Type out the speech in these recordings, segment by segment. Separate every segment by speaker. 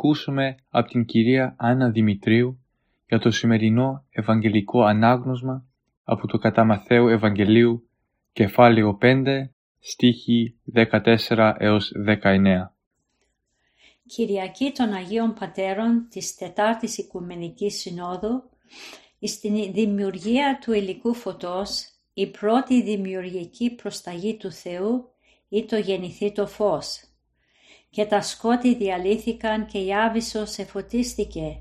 Speaker 1: Ακούσουμε από την κυρία Άννα Δημητρίου για το σημερινό Ευαγγελικό Ανάγνωσμα από το κατά Μαθαίου Ευαγγελίου κεφάλαιο 5 στίχη 14 έως 19.
Speaker 2: Κυριακή των Αγίων Πατέρων της Τετάρτης Οικουμενικής Συνόδου στην δημιουργία του υλικού φωτός η πρώτη δημιουργική προσταγή του Θεού ή το γεννηθεί το φως. Και τα σκότη διαλύθηκαν και η Άβυσσος εφωτίστηκε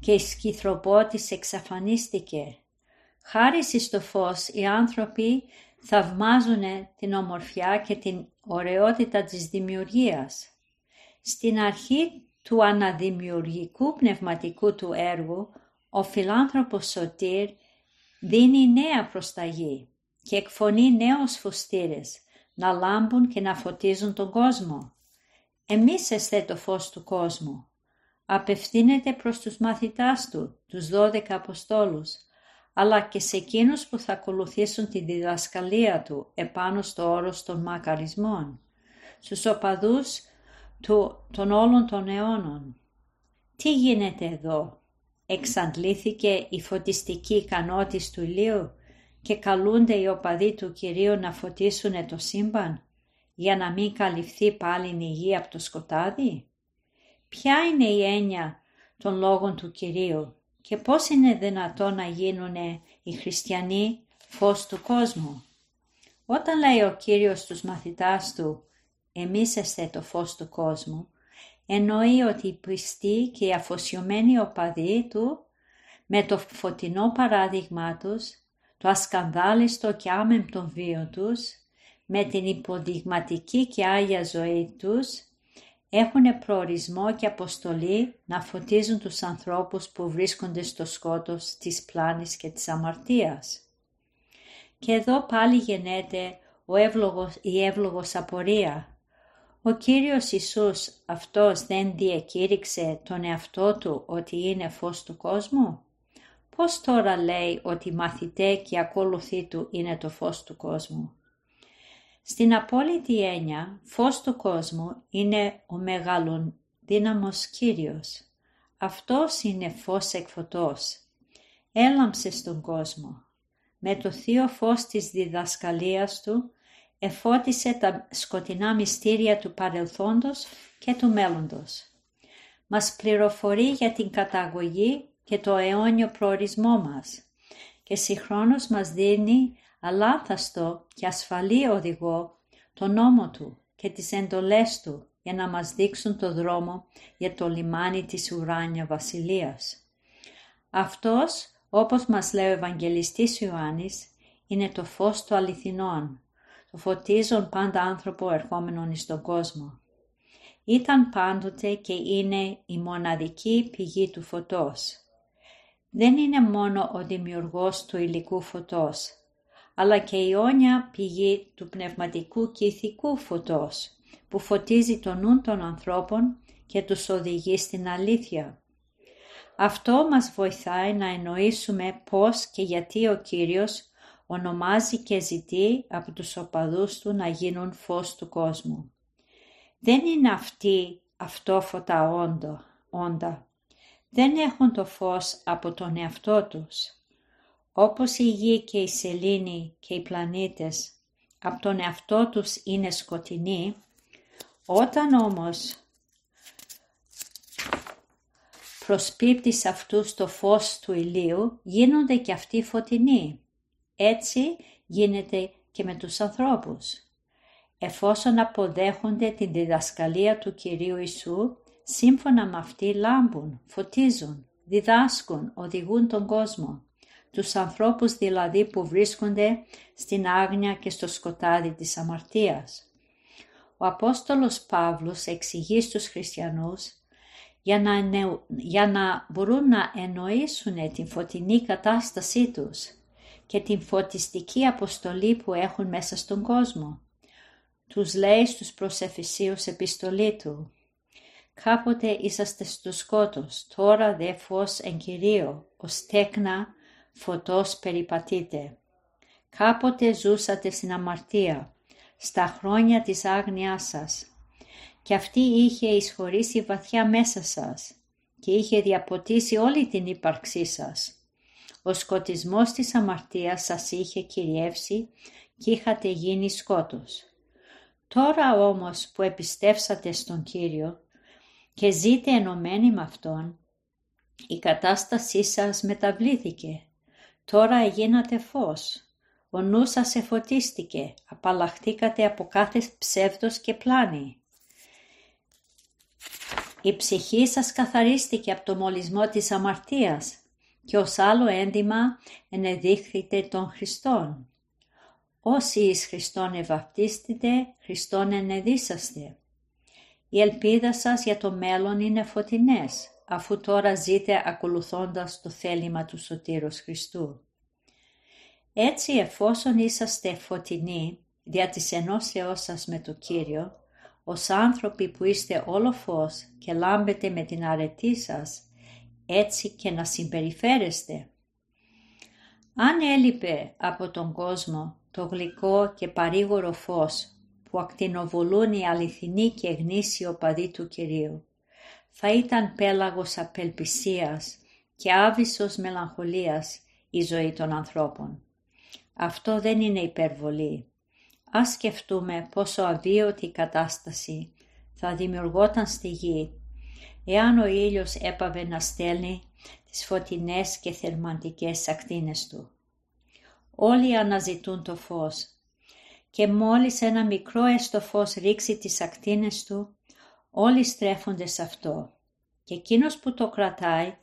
Speaker 2: και η σκυθροπότης εξαφανίστηκε. Χάρη στο φως οι άνθρωποι θαυμάζουν την ομορφιά και την ωραιότητα της δημιουργίας. Στην αρχή του αναδημιουργικού πνευματικού του έργου, ο φιλάνθρωπος Σωτήρ δίνει νέα προσταγή και εκφωνεί νέους φωστήρες να λάμπουν και να φωτίζουν τον κόσμο. Εμείς εστέ το φως του κόσμου. Απευθύνεται προς τους μαθητάς του, τους δώδεκα Αποστόλους, αλλά και σε εκείνους που θα ακολουθήσουν τη διδασκαλία του επάνω στο όρος των μακαρισμών, στους οπαδούς του, των όλων των αιώνων. Τι γίνεται εδώ, εξαντλήθηκε η φωτιστική ικανότητα του ηλίου και καλούνται οι οπαδοί του Κυρίου να φωτίσουν το σύμπαν; Για να μην καλυφθεί πάλι η γη από το σκοτάδι; Ποια είναι η έννοια των λόγων του Κυρίου και πώς είναι δυνατόν να γίνουν οι χριστιανοί φως του κόσμου; Όταν λέει ο Κύριος στους μαθητάς του «Εμείς εστε το φως του κόσμου», εννοεί ότι οι πιστοί και οι αφοσιωμένοι οπαδοί του με το φωτεινό παράδειγμά τους, το ασκανδάλιστο και άμεμπτο βίο τους, με την υποδειγματική και άγια ζωή τους, έχουν προορισμό και αποστολή να φωτίζουν τους ανθρώπους που βρίσκονται στο σκότος της πλάνης και της αμαρτίας. Και εδώ πάλι γεννέται ο εύλογος, η εύλογος απορία. Ο Κύριος Ιησούς αυτός δεν διακήρυξε τον εαυτό του ότι είναι φως του κόσμου; Πώς τώρα λέει ότι μαθητέ και ακολουθοί του είναι το φως του κόσμου; Στην απόλυτη έννοια, φως του κόσμου είναι ο μεγάλων δύναμος Κύριος. Αυτός είναι φως εκφωτός. Έλαμψε στον κόσμο. Με το θείο φως της διδασκαλίας του, εφώτισε τα σκοτεινά μυστήρια του παρελθόντος και του μέλλοντος. Μας πληροφορεί για την καταγωγή και το αιώνιο προορισμό μας και συγχρόνως μας δίνει αλάθαστο και ασφαλή οδηγό το νόμο του και τις εντολές του για να μας δείξουν το δρόμο για το λιμάνι της ουράνια βασιλείας. Αυτός, όπως μας λέει ο Ευαγγελιστής Ιωάννης, είναι το φως του αληθινών, το φωτίζον πάντα άνθρωπο ερχόμενον εις τον κόσμο. Ήταν πάντοτε και είναι η μοναδική πηγή του φωτός. Δεν είναι μόνο ο δημιουργός του υλικού φωτός, αλλά και η αιώνια πηγή του πνευματικού και ηθικού φωτός, που φωτίζει το νου των ανθρώπων και τους οδηγεί στην αλήθεια. Αυτό μας βοηθάει να εννοήσουμε πώς και γιατί ο Κύριος ονομάζει και ζητεί από τους οπαδούς του να γίνουν φως του κόσμου. Δεν είναι αυτοί αυτόφωτα όντο, όντα. Δεν έχουν το φως από τον εαυτό τους όπως η γη και η σελήνη και οι πλανήτες από τον εαυτό τους είναι σκοτεινοί, όταν όμως προσπίπτεις αυτούς το φως του ηλίου, γίνονται και αυτοί φωτεινοί. Έτσι γίνεται και με τους ανθρώπους. Εφόσον αποδέχονται την διδασκαλία του Κυρίου Ιησού, Σύμφωνα με αυτή λάμπουν, φωτίζουν, διδάσκουν, οδηγούν τον κόσμο. Τους ανθρώπους δηλαδή που βρίσκονται στην άγνοια και στο σκοτάδι της αμαρτίας. Ο Απόστολος Παύλος εξηγεί στους χριστιανούς για να, για να μπορούν να εννοήσουν την φωτεινή κατάστασή τους και την φωτιστική αποστολή που έχουν μέσα στον κόσμο. Τους λέει στους προσεφησίους επιστολή του Κάποτε είσαστε στο σκότος, τώρα δε φως εν Κυρίω, ως τέκνα φωτός περιπατείτε. Κάποτε ζούσατε στην αμαρτία, στα χρόνια της άγνοιάς σας, και αυτή είχε εισχωρήσει βαθιά μέσα σας και είχε διαποτίσει όλη την ύπαρξή σας. Ο σκοτισμός της αμαρτίας σας είχε κυριεύσει και είχατε γίνει σκότος. Τώρα όμως που επιστέψατε στον Κύριο, και ζείτε ενωμένοι με Αυτόν, η κατάστασή σας μεταβλήθηκε. Τώρα γίνατε φως. Ο νους σας εφωτίστηκε, απαλλαχτήκατε από κάθε ψεύδος και πλάνη. Η ψυχή σας καθαρίστηκε από το μολυσμό της αμαρτίας και ως άλλο έντιμα ενεδείχθητε τον Χριστόν. Όσοι εις Χριστόν ευαπτίστητε, Χριστόν ενεδίσαστε. Η ελπίδα σας για το μέλλον είναι φωτεινές, αφού τώρα ζείτε ακολουθώντας το θέλημα του Σωτήρος Χριστού. Έτσι εφόσον είσαστε φωτεινοί δια της ενώσεώς σας με το Κύριο, ως άνθρωποι που είστε όλο φως και λάμπετε με την αρετή σας, έτσι και να συμπεριφέρεστε. Αν έλειπε από τον κόσμο το γλυκό και παρήγορο φως που ακτινοβολούν οι αληθινοί και γνήσιοι οπαδοί του Κυρίου. Θα ήταν πέλαγος απελπισίας και άβυσος μελαγχολίας η ζωή των ανθρώπων. Αυτό δεν είναι υπερβολή. Ας σκεφτούμε πόσο αβίωτη κατάσταση θα δημιουργόταν στη γη εάν ο ήλιος έπαβε να στέλνει τις φωτεινές και θερμαντικές ακτίνες του. Όλοι αναζητούν το φως και μόλις ένα μικρό έστω φως ρίξει τις ακτίνες του, όλοι στρέφονται σε αυτό και εκείνος που το κρατάει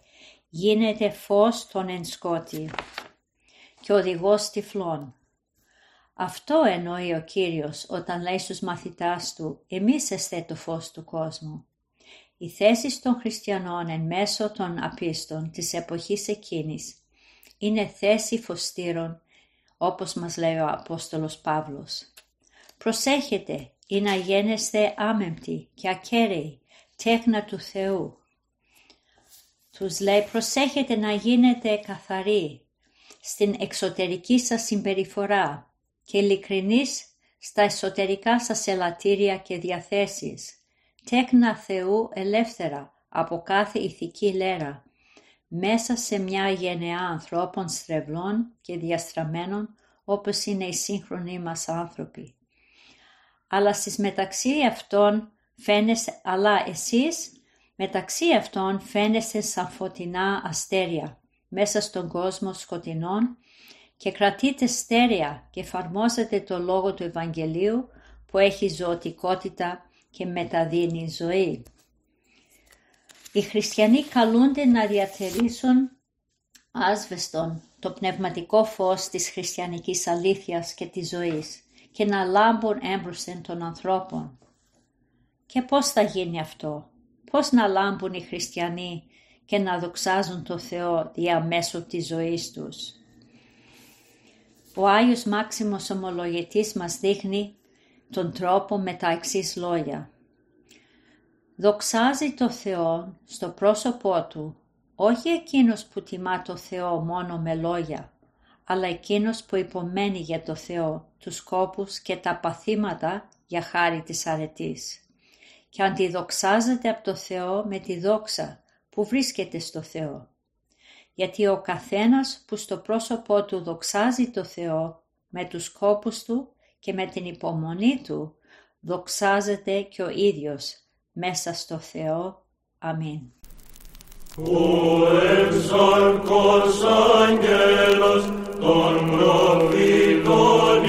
Speaker 2: γίνεται φως των ενσκότη και οδηγός τυφλών. Αυτό εννοεί ο Κύριος όταν λέει στους μαθητάς του «Εμείς εστε το φως του κόσμου». Οι θέσεις των χριστιανών εν μέσω των απίστων της εποχής εκείνης είναι θέση φωστήρων όπως μας λέει ο Απόστολος Παύλος. Προσέχετε ή να γένεστε άμεμπτοι και ακέραιοι, τέχνα του Θεού. Τους λέει προσέχετε να γίνετε καθαροί στην εξωτερική σας συμπεριφορά και ειλικρινείς στα εσωτερικά σας ελαττήρια και διαθέσεις, τέκνα Θεού ελεύθερα από κάθε ηθική λέρα, μέσα σε μια γενεά ανθρώπων στρεβλών και διαστραμμένων όπως είναι οι σύγχρονοι μας άνθρωποι. Αλλά στις μεταξύ αυτών φαίνεστε, αλλά εσείς μεταξύ αυτών φαίνεστε σαν φωτεινά αστέρια μέσα στον κόσμο σκοτεινών και κρατείτε στέρεα και εφαρμόζετε το λόγο του Ευαγγελίου που έχει ζωτικότητα και μεταδίνει ζωή. Οι χριστιανοί καλούνται να διατηρήσουν άσβεστον το πνευματικό φως της χριστιανικής αλήθειας και της ζωής και να λάμπουν έμπροσθεν των ανθρώπων. Και πώς θα γίνει αυτό, πώς να λάμπουν οι χριστιανοί και να δοξάζουν το Θεό διαμέσου της ζωής τους; Ο Άγιος Μάξιμος Ομολογητής μας δείχνει τον τρόπο με τα εξής λόγια. Δοξάζει το Θεό στο πρόσωπό Του, όχι εκείνος που τιμά το Θεό μόνο με λόγια, αλλά εκείνος που υπομένει για το Θεό τους σκόπους και τα παθήματα για χάρη της αρετής και αντιδοξάζεται από το Θεό με τη δόξα που βρίσκεται στο Θεό. Γιατί ο καθένας που στο πρόσωπό του δοξάζει το Θεό με τους σκόπους του και με την υπομονή του, δοξάζεται και ο ίδιος μέσα στο Θεό. Αμήν. Ο εξαρκός αγγέλος των προφήτων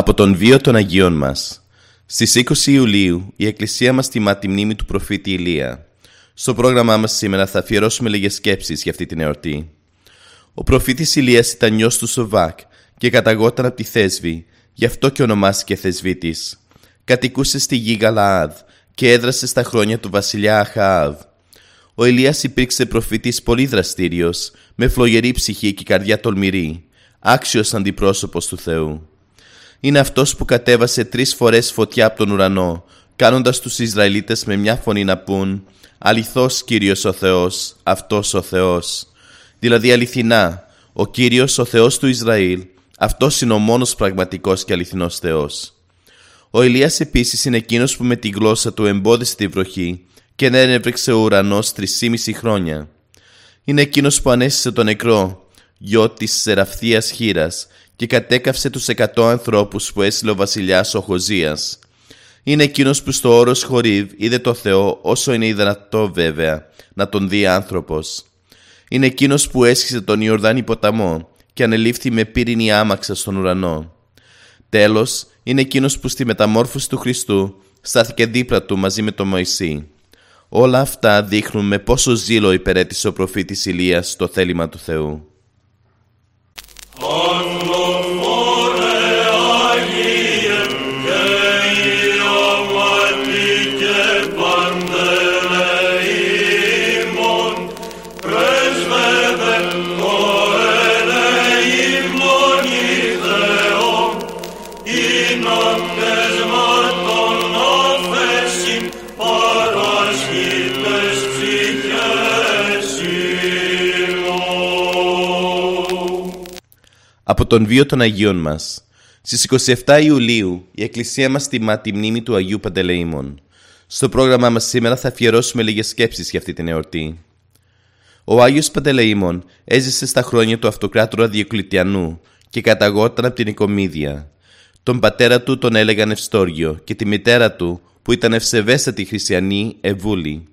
Speaker 3: Από τον βίο των Αγίων μας. Στις 20 Ιουλίου η Εκκλησία μας τιμά τη μνήμη του προφήτη Ηλία. Στο πρόγραμμά μας σήμερα θα αφιερώσουμε λίγες σκέψεις για αυτή την εορτή. Ο προφήτης Ηλίας ήταν νιός του Σοβάκ και καταγόταν από τη Θέσβη, γι' αυτό και ονομάστηκε Θεσβήτης. Κατοικούσε στη γη Γαλαάδ και έδρασε στα χρόνια του βασιλιά Αχαάβ. Ο Ηλίας υπήρξε προφήτης πολύ δραστήριος, με φλογερή ψυχή και καρδιά τολμηρή, άξιος αντιπρόσωπος του Θεού είναι αυτός που κατέβασε τρεις φορές φωτιά από τον ουρανό, κάνοντας τους Ισραηλίτες με μια φωνή να πούν «Αληθώς Κύριος ο Θεός, αυτός ο Θεός». Δηλαδή αληθινά, ο Κύριος ο Θεός του Ισραήλ, αυτός είναι ο μόνος πραγματικός και αληθινός Θεός. Ο Ηλίας επίσης είναι εκείνος που με τη γλώσσα του εμπόδισε τη βροχή και δεν έβρεξε ο ουρανός τρισήμιση χρόνια. Είναι εκείνος που ανέστησε τον νεκρό, γιο της σεραφθίας χείρας και κατέκαυσε τους εκατό ανθρώπους που έστειλε ο βασιλιάς ο Χωζίας. Είναι εκείνος που στο όρος Χορίβ είδε το Θεό όσο είναι δυνατό βέβαια να τον δει άνθρωπος. Είναι εκείνος που έσχισε τον Ιορδάνη ποταμό και ανελήφθη με πύρινη άμαξα στον ουρανό. Τέλος, είναι εκείνος που στη μεταμόρφωση του Χριστού στάθηκε δίπλα του μαζί με τον Μωυσή. Όλα αυτά δείχνουν με πόσο ζήλο υπερέτησε ο προφήτης Ηλίας στο θέλημα του Θεού. Από τον βίο των Αγίων μας. Στις 27 Ιουλίου η Εκκλησία μας τιμά τη μνήμη του Αγίου Παντελεήμων. Στο πρόγραμμά μας σήμερα θα αφιερώσουμε λίγες σκέψεις για αυτή την εορτή. Ο Άγιος Παντελεήμων έζησε στα χρόνια του αυτοκράτορα Διοκλητιανού και καταγόταν από την Οικομίδια. Τον πατέρα του τον έλεγαν Ευστόργιο και τη μητέρα του που ήταν ευσεβέστατη χριστιανή Ευούλη.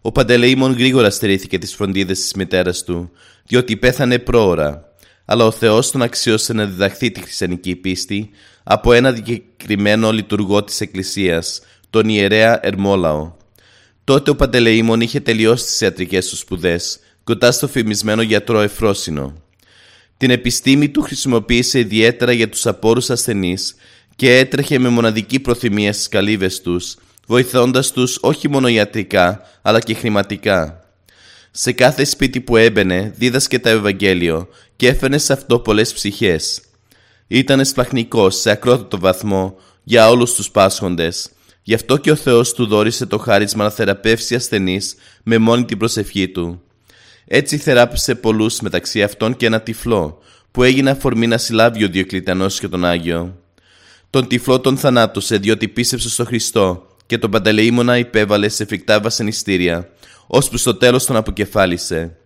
Speaker 3: Ο Παντελεήμων γρήγορα στερήθηκε τις φροντίδες της μητέρας του, διότι πέθανε πρόωρα αλλά ο Θεός τον αξιώσε να διδαχθεί τη χριστιανική πίστη από ένα δικαιωμένο λειτουργό της Εκκλησίας, τον ιερέα Ερμόλαο. Τότε ο Παντελεήμων είχε τελειώσει τις ιατρικές του σπουδές, κοντά στο φημισμένο γιατρό Εφρόσινο. Την επιστήμη του χρησιμοποίησε ιδιαίτερα για τους απόρους ασθενείς και έτρεχε με μοναδική προθυμία στις καλύβες τους, βοηθώντας τους όχι μόνο ιατρικά, αλλά και χρηματικά. Σε κάθε σπίτι που έμπαινε δίδασκε το Ευαγγέλιο και έφερνε σε αυτό πολλές ψυχές. Ήταν σπλαχνικός σε ακρότατο βαθμό για όλους τους πάσχοντες. Γι' αυτό και ο Θεός του δόρισε το χάρισμα να θεραπεύσει ασθενείς με μόνη την προσευχή του. Έτσι θεράπευσε πολλούς μεταξύ αυτών και ένα τυφλό, που έγινε αφορμή να συλλάβει ο Διοκλητανός και τον Άγιο. Τον τυφλό τον θανάτωσε διότι πίστεψε στο Χριστό και τον Παντελεήμονα υπέβαλε σε φρικτά βασανιστήρια, ώσπου στο τέλος τον αποκεφάλισε.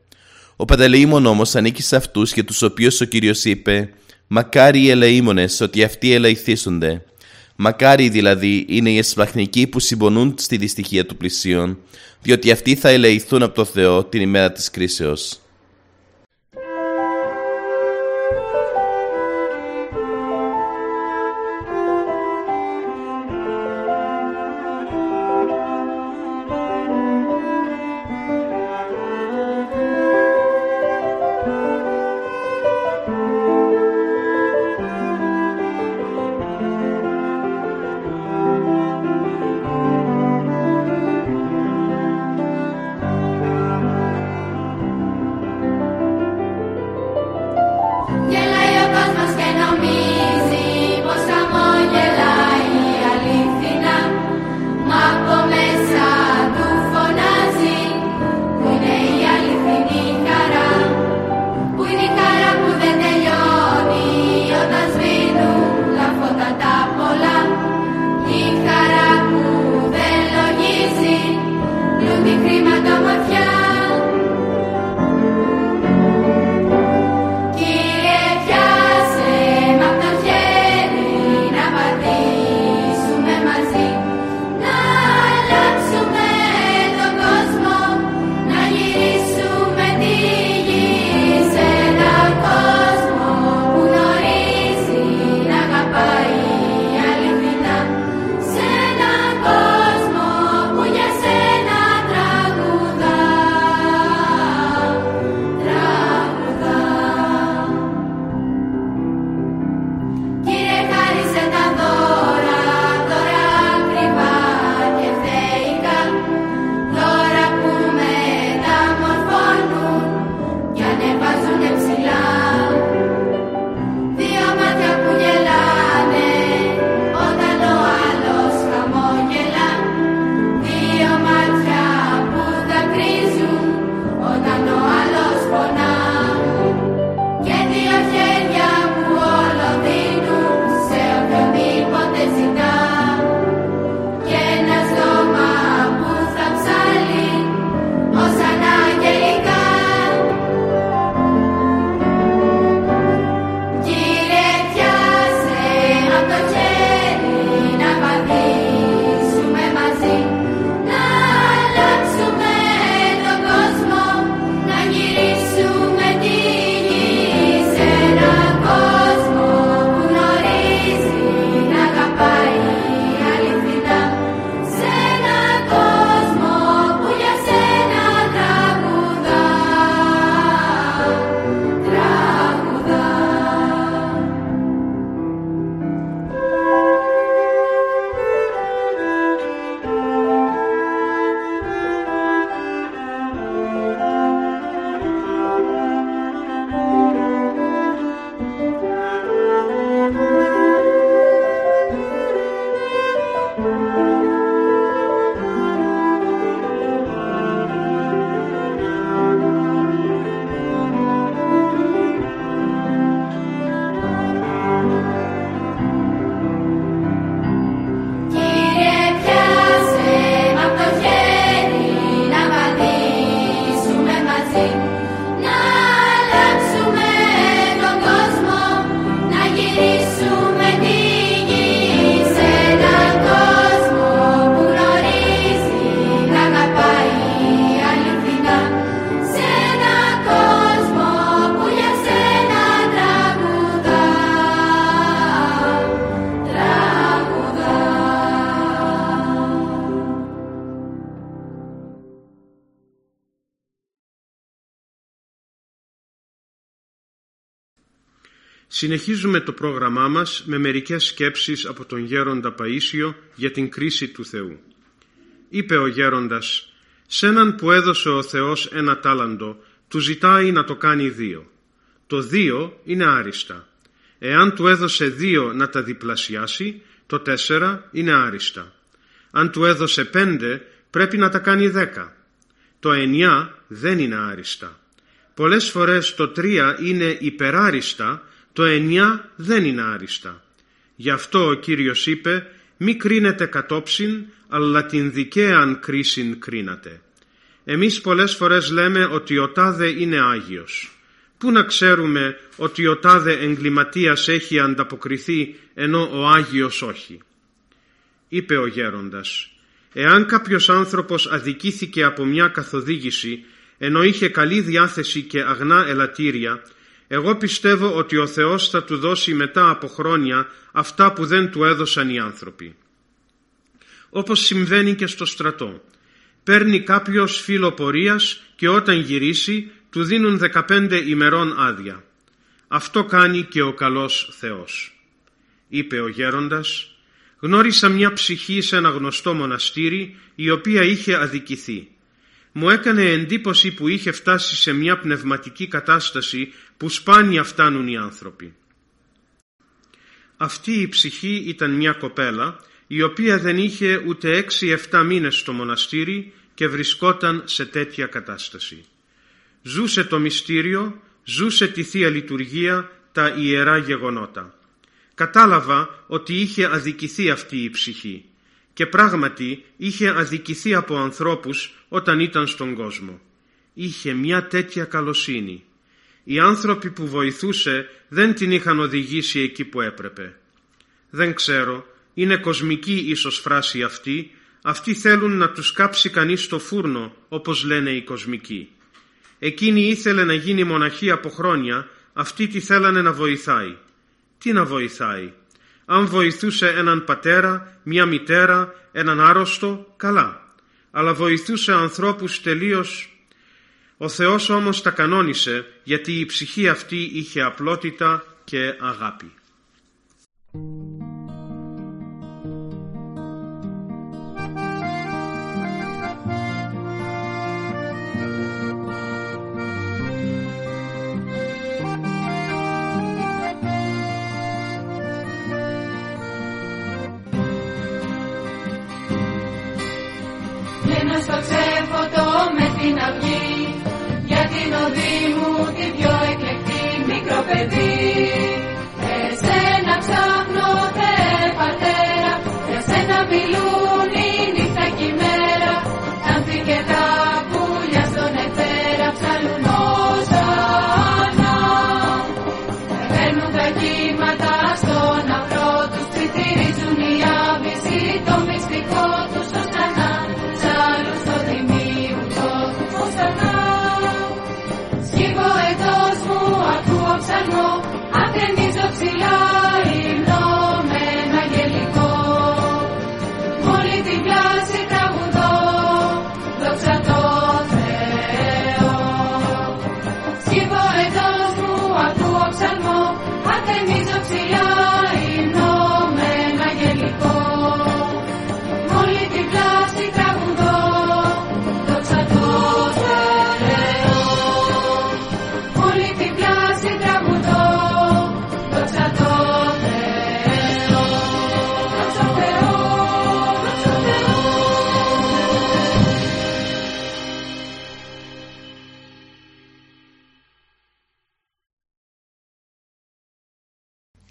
Speaker 3: Ο Παντελεήμων όμως ανήκει σε αυτούς για τους οποίους ο Κύριος είπε «Μακάρι οι ελεήμονες ότι αυτοί ελεηθήσονται». Μακάρι δηλαδή είναι οι εσπλαχνικοί που συμπονούν στη δυστυχία του πλησίον, διότι αυτοί θα ελεηθούν από το Θεό την ημέρα της κρίσεως.
Speaker 4: Συνεχίζουμε το πρόγραμμά μας με μερικές σκέψεις από τον γέροντα Παΐσιο για την κρίση του Θεού. Είπε ο γέροντας «Σ' έναν που έδωσε ο Θεός ένα τάλαντο, του ζητάει να το κάνει δύο. Το δύο είναι άριστα. Εάν του έδωσε δύο να τα διπλασιάσει, το τέσσερα είναι άριστα. Αν του έδωσε πέντε, πρέπει να τα κάνει δέκα. Το εννιά δεν είναι άριστα. Πολλές φορές το τρία είναι υπεράριστα, το εννιά δεν είναι άριστα. Γι' αυτό ο Κύριος είπε «Μη κρίνετε κατόψιν, αλλά την δικαίαν κρίσιν κρίνατε». Εμείς πολλές φορές λέμε ότι ο τάδε είναι Άγιος. Πού να ξέρουμε ότι ο τάδε εγκληματίας έχει ανταποκριθεί ενώ ο Άγιος όχι; Είπε ο γέροντας «Εάν κάποιος άνθρωπος αδικήθηκε από μια καθοδήγηση ενώ είχε καλή διάθεση και αγνά ελαττήρια εγώ πιστεύω ότι ο Θεός θα του δώσει μετά από χρόνια αυτά που δεν του έδωσαν οι άνθρωποι. Όπως συμβαίνει και στο στρατό. Παίρνει κάποιος φίλο πορείας και όταν γυρίσει του δίνουν 15 ημερών άδεια. Αυτό κάνει και ο καλός Θεός. Είπε ο γέροντας, γνώρισα μια ψυχή σε ένα γνωστό μοναστήρι η οποία είχε αδικηθεί. Μου έκανε εντύπωση που είχε φτάσει σε μια πνευματική κατάσταση που σπάνια φτάνουν οι άνθρωποι. Αυτή η ψυχή ήταν μια κοπέλα η οποία δεν είχε ούτε έξι-εφτά μήνες στο μοναστήρι και βρισκόταν σε τέτοια κατάσταση. Ζούσε το μυστήριο, ζούσε τη Θεία Λειτουργία, τα ιερά γεγονότα. Κατάλαβα ότι είχε αδικηθεί αυτή η ψυχή και πράγματι είχε αδικηθεί από ανθρώπους όταν ήταν στον κόσμο. Είχε μια τέτοια καλοσύνη. Οι άνθρωποι που βοηθούσε δεν την είχαν οδηγήσει εκεί που έπρεπε. Δεν ξέρω, είναι κοσμική ίσως φράση αυτή, αυτοί θέλουν να τους κάψει κανείς στο φούρνο, όπως λένε οι κοσμικοί. Εκείνη ήθελε να γίνει μοναχή από χρόνια, αυτοί τη θέλανε να βοηθάει. Τι να βοηθάει; Αν βοηθούσε έναν πατέρα, μια μητέρα, έναν άρρωστο, καλά. Αλλά βοηθούσε ανθρώπους τελείως... Ο Θεός όμως τα κανόνισε γιατί η ψυχή αυτή είχε απλότητα και αγάπη.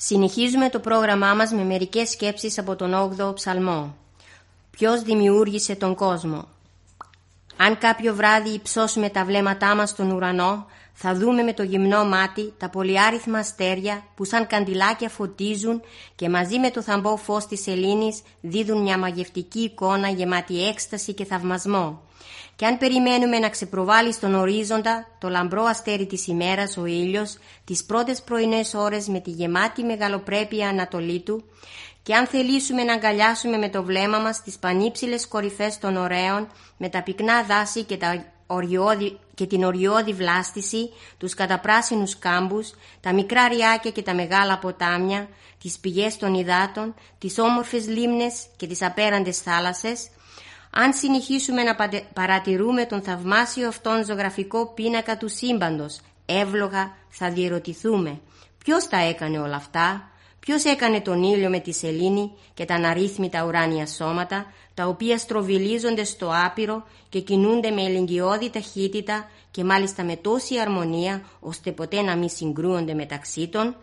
Speaker 5: Συνεχίζουμε το πρόγραμμά μας με μερικές σκέψεις από τον 8ο ψαλμό. Ποιος δημιούργησε τον κόσμο; Αν κάποιο βράδυ υψώσουμε τα βλέμματά μας στον ουρανό, θα δούμε με το γυμνό μάτι τα πολυάριθμα αστέρια που σαν καντιλάκια φωτίζουν και μαζί με το θαμπό φως της σελήνης δίδουν μια μαγευτική εικόνα γεμάτη έκσταση και θαυμασμό. Και αν περιμένουμε να ξεπροβάλλει στον ορίζοντα το λαμπρό αστέρι της ημέρας ο ήλιος τις πρώτες πρωινές ώρες με τη γεμάτη μεγαλοπρέπεια ανατολή του και αν θελήσουμε να αγκαλιάσουμε με το βλέμμα μας τις πανύψηλες κορυφές των ωραίων με τα πυκνά δάση και τα οριώδη, και την οριώδη βλάστηση, τους καταπράσινους κάμπους, τα μικρά ριάκια και τα μεγάλα ποτάμια, τις πηγές των υδάτων, τις όμορφες λίμνες και τις απέραντες θάλασσες, αν συνεχίσουμε να παρατηρούμε τον θαυμάσιο αυτόν ζωγραφικό πίνακα του σύμπαντος, εύλογα θα διερωτηθούμε ποιος τα έκανε όλα αυτά, ποιος έκανε τον ήλιο με τη σελήνη και τα αναρρύθμιτα ουράνια σώματα, τα οποία στροβιλίζονται στο άπειρο και κινούνται με ελεγγυώδη ταχύτητα και μάλιστα με τόση αρμονία ώστε ποτέ να μην συγκρούονται μεταξύ των,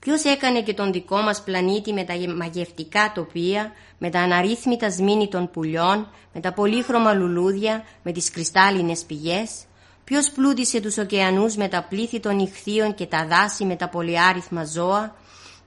Speaker 5: Ποιος έκανε και τον δικό μας πλανήτη με τα μαγευτικά τοπία, με τα αναρρύθμιτα σμήνη των πουλιών, με τα πολύχρωμα λουλούδια, με τις κρυστάλλινες πηγές; Ποιος πλούτησε τους ωκεανούς με τα πλήθη των ηχθείων και τα δάση με τα πολυάριθμα ζώα;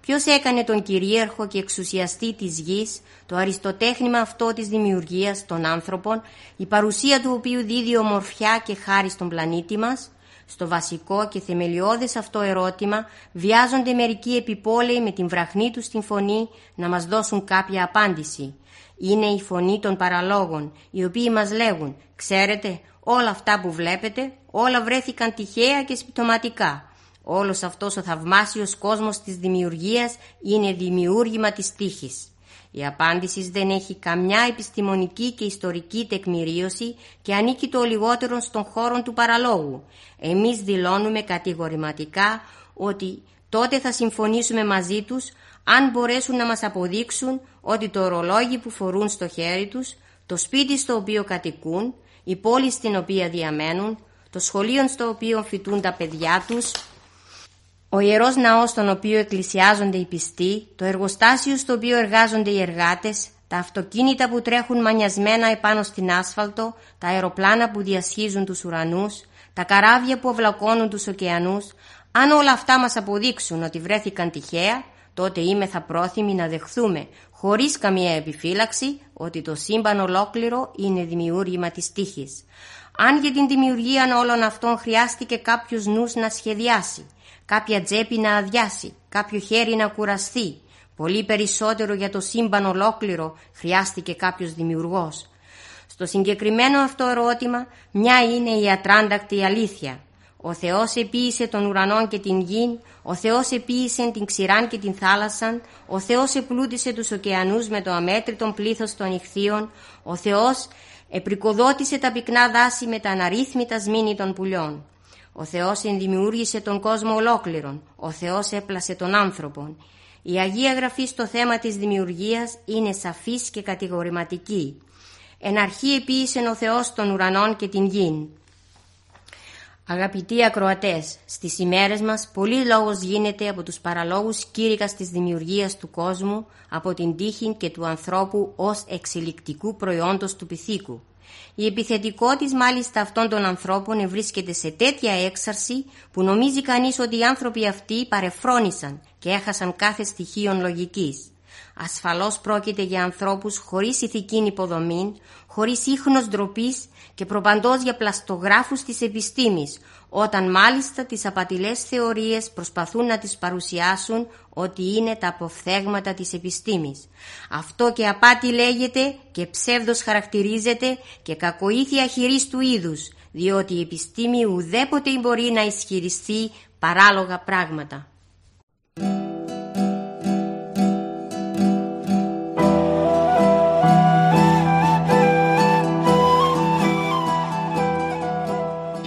Speaker 5: Ποιος έκανε τον κυρίαρχο και εξουσιαστή της γης, το αριστοτέχνημα αυτό της δημιουργίας των άνθρωπων, η παρουσία του οποίου δίδει ομορφιά και χάρη στον πλανήτη μας; Στο βασικό και θεμελιώδες αυτό ερώτημα βιάζονται μερικοί επιπόλαιοι με την βραχνή τους στην φωνή να μας δώσουν κάποια απάντηση. Είναι η φωνή των παραλόγων, οι οποίοι μας λέγουν «Ξέρετε, όλα αυτά που βλέπετε, όλα βρέθηκαν τυχαία και σπιτωματικά. Όλος αυτός ο θαυμάσιος κόσμος της δημιουργίας είναι δημιούργημα της τύχης». Η απάντησης δεν έχει καμιά επιστημονική και ιστορική τεκμηρίωση και ανήκει το λιγότερο στον χώρο του παραλόγου. Εμείς δηλώνουμε κατηγορηματικά ότι τότε θα συμφωνήσουμε μαζί τους αν μπορέσουν να μας αποδείξουν ότι το ορολόγι που φορούν στο χέρι τους, το σπίτι στο οποίο κατοικούν, η πόλη στην οποία διαμένουν, το σχολείο στο οποίο φοιτούν τα παιδιά τους, ο ιερός ναός στον οποίο εκκλησιάζονται οι πιστοί, το εργοστάσιο στο οποίο εργάζονται οι εργάτες, τα αυτοκίνητα που τρέχουν μανιασμένα επάνω στην άσφαλτο, τα αεροπλάνα που διασχίζουν τους ουρανούς, τα καράβια που αυλακώνουν τους ωκεανούς, αν όλα αυτά μας αποδείξουν ότι βρέθηκαν τυχαία, τότε είμαι θα πρόθυμοι να δεχθούμε, χωρίς καμία επιφύλαξη, ότι το σύμπαν ολόκληρο είναι δημιούργημα της τύχης. Αν για την δημιουργία όλων αυτών χρειάστηκε κάποιος νους να σχεδιάσει, κάποια τσέπη να αδειάσει, κάποιο χέρι να κουραστεί. Πολύ περισσότερο για το σύμπαν ολόκληρο χρειάστηκε κάποιος δημιουργός. Στο συγκεκριμένο αυτό ερώτημα μια είναι η ατράντακτη αλήθεια. Ο Θεός επίησε τον ουρανό και την γη, ο Θεός επίησε την ξηράν και την θάλασσαν, ο Θεός επλούτησε τους ωκεανούς με το αμέτρητον πλήθος των ηχθείων, ο Θεός επρικοδότησε τα πυκνά δάση με τα αναρρύθμιτα σμήνη των πουλιών. Ο Θεός ενδημιούργησε τον κόσμο ολόκληρον. Ο Θεός έπλασε τον άνθρωπον. Η Αγία Γραφή στο θέμα της δημιουργίας είναι σαφής και κατηγορηματική. Εν αρχή επίησε ο Θεός των ουρανών και την γην. Αγαπητοί ακροατές, στις ημέρες μας πολλής λόγος γίνεται από τους παραλόγους κήρυκας της δημιουργίας του κόσμου, από την τύχη και του ανθρώπου ως εξελικτικού προϊόντος του πυθίκου. Η επιθετικότητα μάλιστα αυτών των ανθρώπων βρίσκεται σε τέτοια έξαρση που νομίζει κανείς ότι οι άνθρωποι αυτοί παρεφρόνησαν και έχασαν κάθε στοιχείο λογικής. Ασφαλώς πρόκειται για ανθρώπους χωρίς ηθική υποδομή, χωρίς ίχνος ντροπής και προπαντός για πλαστογράφους της επιστήμης, όταν μάλιστα τις απατηλές θεωρίες προσπαθούν να τις παρουσιάσουν ότι είναι τα αποφθέγματα της επιστήμης. Αυτό και απάτη λέγεται και ψεύδος χαρακτηρίζεται και κακοήθεια χειρής του είδους, διότι η επιστήμη ουδέποτε μπορεί να ισχυριστεί παράλογα πράγματα.